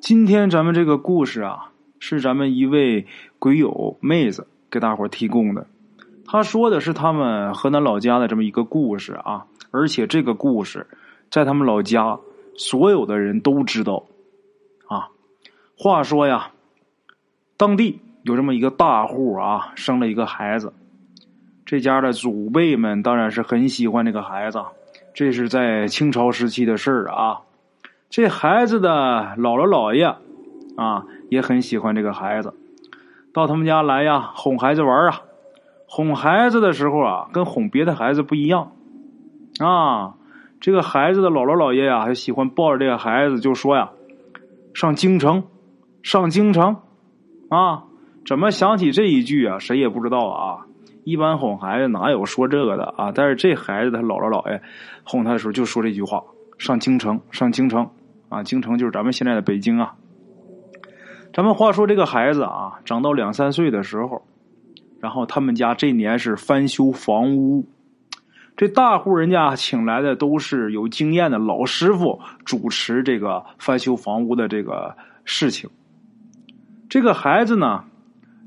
今天咱们这个故事啊，是咱们一位鬼友妹子给大伙提供的。她说的是他们河南老家的这么一个故事啊，而且这个故事在他们老家所有的人都知道啊。话说呀，当地有这么一个大户啊，生了一个孩子。这家的祖辈们当然是很喜欢这个孩子，这是在清朝时期的事儿啊。这孩子的姥姥姥爷啊，也很喜欢这个孩子，到他们家来呀，哄孩子玩啊。哄孩子的时候啊，跟哄别的孩子不一样啊。这个孩子的姥姥姥爷呀，还喜欢抱着这个孩子，就说呀：“上京城，上京城。”啊，怎么想起这一句啊？谁也不知道啊。一般哄孩子哪有说这个的啊？但是这孩子他姥姥姥爷哄他的时候就说这句话：“上京城，上京城。”啊，京城就是咱们现在的北京啊。咱们话说这个孩子啊，长到两三岁的时候，然后他们家这年是翻修房屋，这大户人家请来的都是有经验的老师傅主持这个翻修房屋的这个事情。这个孩子呢，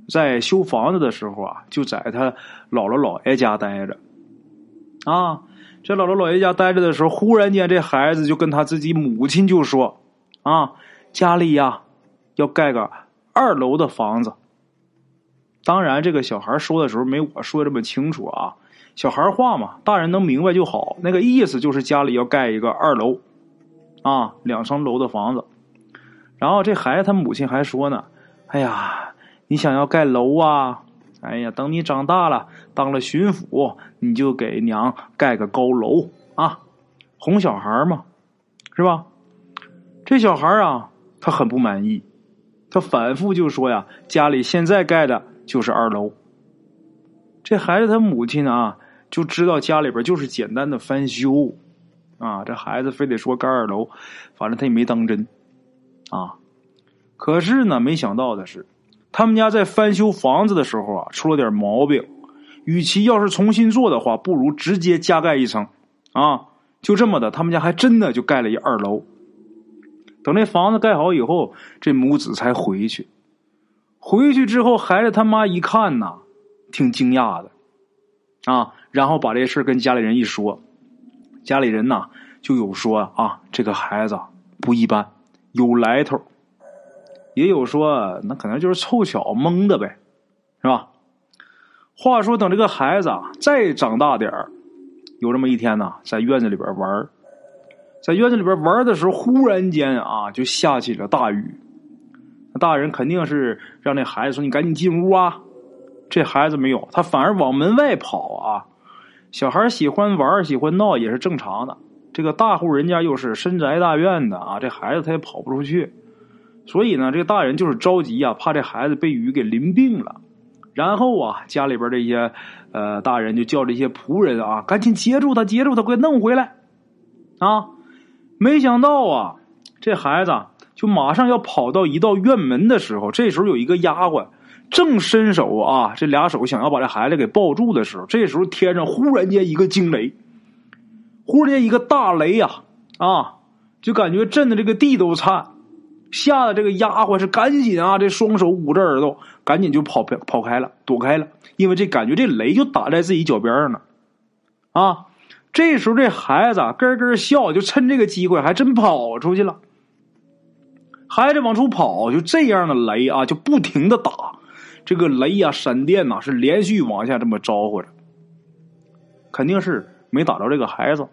在修房子的时候啊，就在他姥姥姥爷家待着啊。这姥姥姥爷家待着的时候，忽然间这孩子就跟他自己母亲就说：“啊，家里呀要盖个二楼的房子。”当然，这个小孩说的时候没我说这么清楚啊。小孩话嘛，大人能明白就好。那个意思就是家里要盖一个二楼，啊，两层楼的房子。然后这孩子他母亲还说呢：“哎呀，你想要盖楼啊？”哎呀，等你长大了，当了巡抚，你就给娘盖个高楼啊，哄小孩嘛，是吧？这小孩啊，他很不满意，他反复就说呀，家里现在盖的就是二楼。这孩子他母亲啊，就知道家里边就是简单的翻修啊，这孩子非得说盖二楼，反正他也没当真啊。可是呢，没想到的是。他们家在翻修房子的时候啊，出了点毛病。与其要是重新做的话，不如直接加盖一层，啊，就这么的，他们家还真的就盖了一二楼。等那房子盖好以后，这母子才回去。回去之后，孩子他妈一看呐，挺惊讶的，啊，然后把这事跟家里人一说，家里人呐就有说啊，这个孩子不一般，有来头。也有说，那可能就是凑巧蒙的呗，是吧？话说，等这个孩子啊再长大点儿，有这么一天呢，在院子里边玩在院子里边玩的时候，忽然间啊，就下起了大雨。大人肯定是让那孩子说：“你赶紧进屋啊！”这孩子没有，他反而往门外跑啊。小孩喜欢玩，喜欢闹也是正常的。这个大户人家又是深宅大院的啊，这孩子他也跑不出去。所以呢，这个大人就是着急呀，怕这孩子被雨给淋病了。然后啊，家里边这些呃大人就叫这些仆人啊，赶紧接住他，接住他，快弄回来啊！没想到啊，这孩子就马上要跑到一道院门的时候，这时候有一个丫鬟正伸手啊，这俩手想要把这孩子给抱住的时候，这时候天上忽然间一个惊雷，忽然间一个大雷呀啊，就感觉震的这个地都颤。吓得这个丫鬟是赶紧啊，这双手捂着耳朵，赶紧就跑跑开了，躲开了。因为这感觉这雷就打在自己脚边上了，啊！这时候这孩子啊咯咯笑，就趁这个机会还真跑出去了。孩子往出跑，就这样的雷啊，就不停的打，这个雷呀、闪电呐，是连续往下这么招呼着，肯定是没打着这个孩子，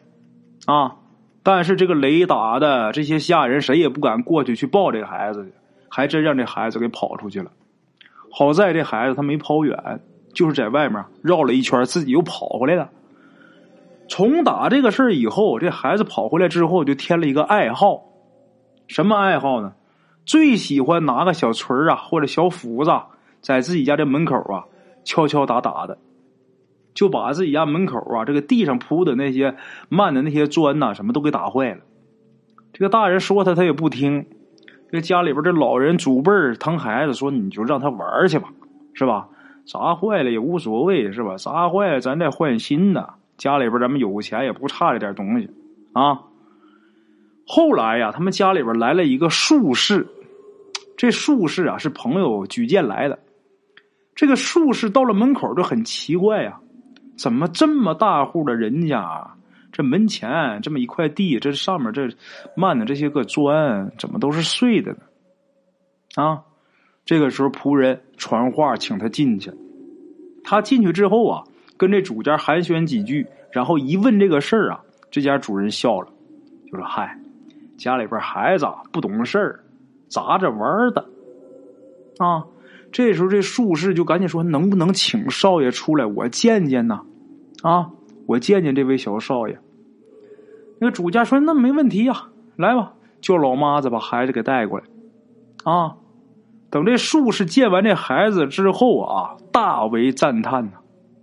啊。但是这个雷打的这些下人谁也不敢过去去抱这个孩子去，还真让这孩子给跑出去了。好在这孩子他没跑远，就是在外面绕了一圈，自己又跑回来了。从打这个事儿以后，这孩子跑回来之后就添了一个爱好，什么爱好呢？最喜欢拿个小锤啊或者小斧子，在自己家这门口啊敲敲打打的。就把自己家门口啊，这个地上铺的那些慢的那些砖呐，什么都给打坏了。这个大人说他，他也不听。这个家里边这老人祖辈疼孩子，说你就让他玩去吧，是吧？砸坏了也无所谓，是吧？砸坏了咱再换新的。家里边咱们有钱，也不差这点东西啊。后来呀，他们家里边来了一个术士这术士啊是朋友举荐来的。这个术士到了门口就很奇怪呀，怎么这么大户的人家，这门前这么一块地，这上面这漫的这些个砖，怎么都是碎的呢？啊！这个时候仆人传话请他进去。他进去之后啊，跟这主家寒暄几句，然后一问这个事儿啊，这家主人笑了，就说：“嗨，家里边孩子不懂事儿，砸着玩的。”啊！这时候这术士就赶紧说：“能不能请少爷出来，我见见呢？啊，我见见这位小少爷。”那个主家说：“那没问题呀，来吧，叫老妈子把孩子给带过来。”啊！等这术士见完这孩子之后啊，大为赞叹呐！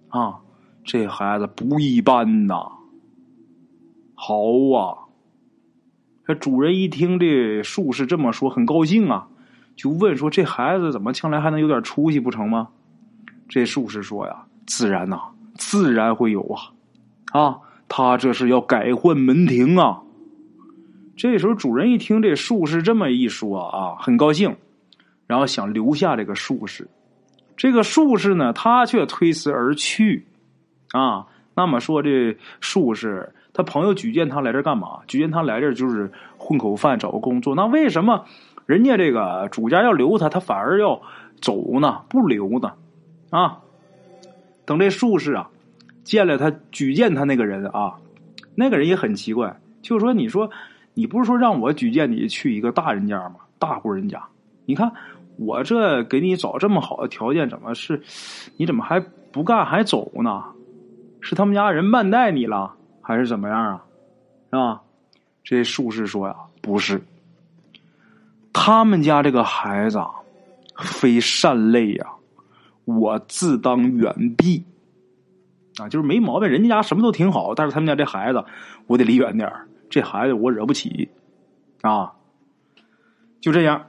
啊，这孩子不一般呐，好啊！这主人一听这术士这么说，很高兴啊，就问说：“这孩子怎么将来还能有点出息不成吗？”这术士说：“呀，自然呐，自然会有啊！啊，他这是要改换门庭啊！”这时候主人一听这术士这么一说啊，很高兴。然后想留下这个术士，这个术士呢，他却推辞而去，啊，那么说这术士他朋友举荐他来这干嘛？举荐他来这就是混口饭，找个工作。那为什么人家这个主家要留他，他反而要走呢？不留呢？啊，等这术士啊见了他举荐他那个人啊，那个人也很奇怪，就说：“你说你不是说让我举荐你去一个大人家吗？大户人家，你看。”我这给你找这么好的条件，怎么是？你怎么还不干还走呢？是他们家人慢待你了，还是怎么样啊？是吧？这术士说呀，不是。他们家这个孩子非善类呀，我自当远避。啊，就是没毛病，人家家什么都挺好，但是他们家这孩子，我得离远点这孩子我惹不起，啊，就这样。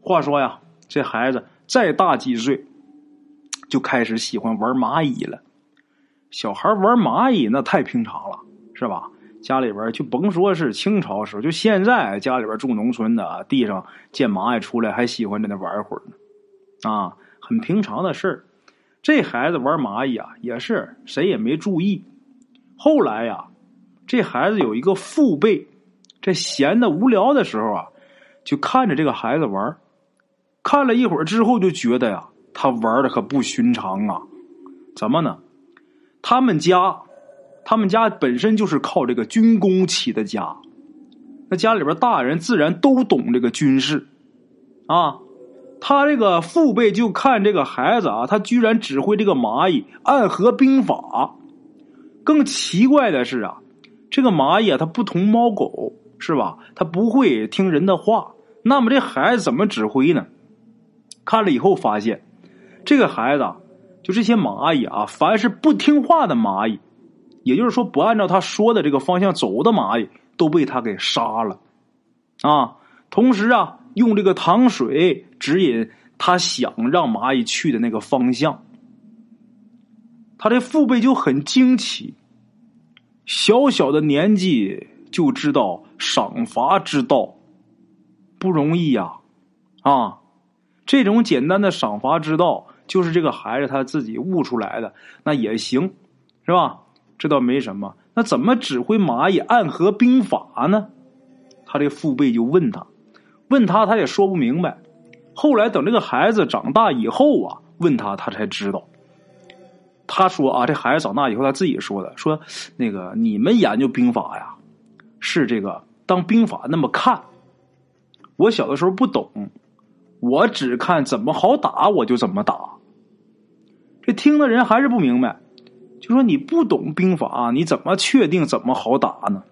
话说呀。这孩子再大几岁，就开始喜欢玩蚂蚁了。小孩玩蚂蚁那太平常了，是吧？家里边就甭说是清朝时候，就现在家里边住农村的，地上见蚂蚁出来还喜欢在那玩会儿呢，啊，很平常的事儿。这孩子玩蚂蚁啊，也是谁也没注意。后来呀，这孩子有一个父辈，这闲的无聊的时候啊，就看着这个孩子玩。看了一会儿之后，就觉得呀，他玩的可不寻常啊！怎么呢？他们家，他们家本身就是靠这个军工起的家，那家里边大人自然都懂这个军事啊。他这个父辈就看这个孩子啊，他居然指挥这个蚂蚁暗合兵法。更奇怪的是啊，这个蚂蚁啊，它不同猫狗是吧？它不会听人的话。那么这孩子怎么指挥呢？看了以后发现，这个孩子啊就这些蚂蚁啊，凡是不听话的蚂蚁，也就是说不按照他说的这个方向走的蚂蚁，都被他给杀了啊。同时啊，用这个糖水指引他想让蚂蚁去的那个方向。他这父辈就很惊奇，小小的年纪就知道赏罚之道，不容易呀，啊。这种简单的赏罚之道，就是这个孩子他自己悟出来的，那也行，是吧？这倒没什么。那怎么指挥蚂蚁暗合兵法呢？他这父辈就问他，问他他也说不明白。后来等这个孩子长大以后啊，问他他才知道。他说啊，这孩子长大以后他自己说的，说那个你们研究兵法呀，是这个当兵法那么看。我小的时候不懂。我只看怎么好打，我就怎么打。这听的人还是不明白，就说你不懂兵法，你怎么确定怎么好打呢？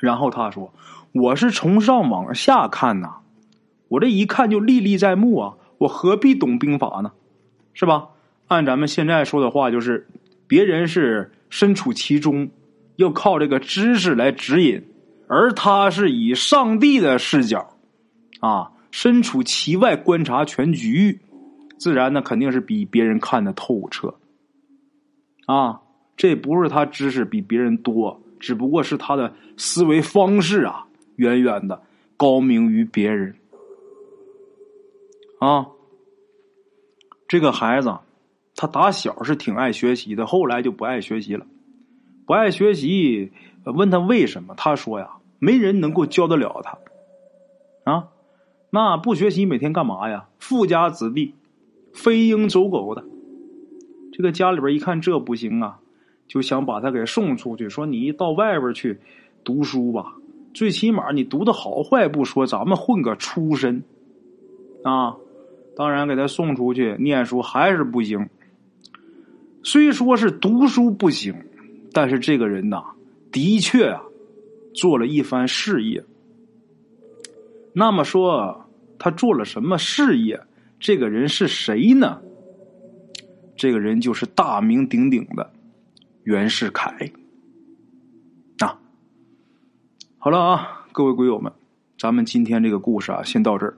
然后他说：“我是从上往下看呐，我这一看就历历在目啊，我何必懂兵法呢？是吧？按咱们现在说的话，就是别人是身处其中，要靠这个知识来指引，而他是以上帝的视角啊。”身处其外观察全局，自然呢肯定是比别人看的透彻。啊，这不是他知识比别人多，只不过是他的思维方式啊，远远的高明于别人。啊，这个孩子他打小是挺爱学习的，后来就不爱学习了。不爱学习，问他为什么？他说呀，没人能够教得了他。啊，那不学习每天干嘛呀？富家子弟，飞鹰走狗的。这个家里边一看这不行啊，就想把他给送出去，说你到外边去读书吧，最起码你读的好坏不说，咱们混个出身啊。当然给他送出去念书还是不行。虽说是读书不行，但是这个人呐，的确啊，做了一番事业。那么说他做了什么事业？这个人是谁呢？这个人就是大名鼎鼎的袁世凯。啊，好了啊，各位鬼友们，咱们今天这个故事啊，先到这儿。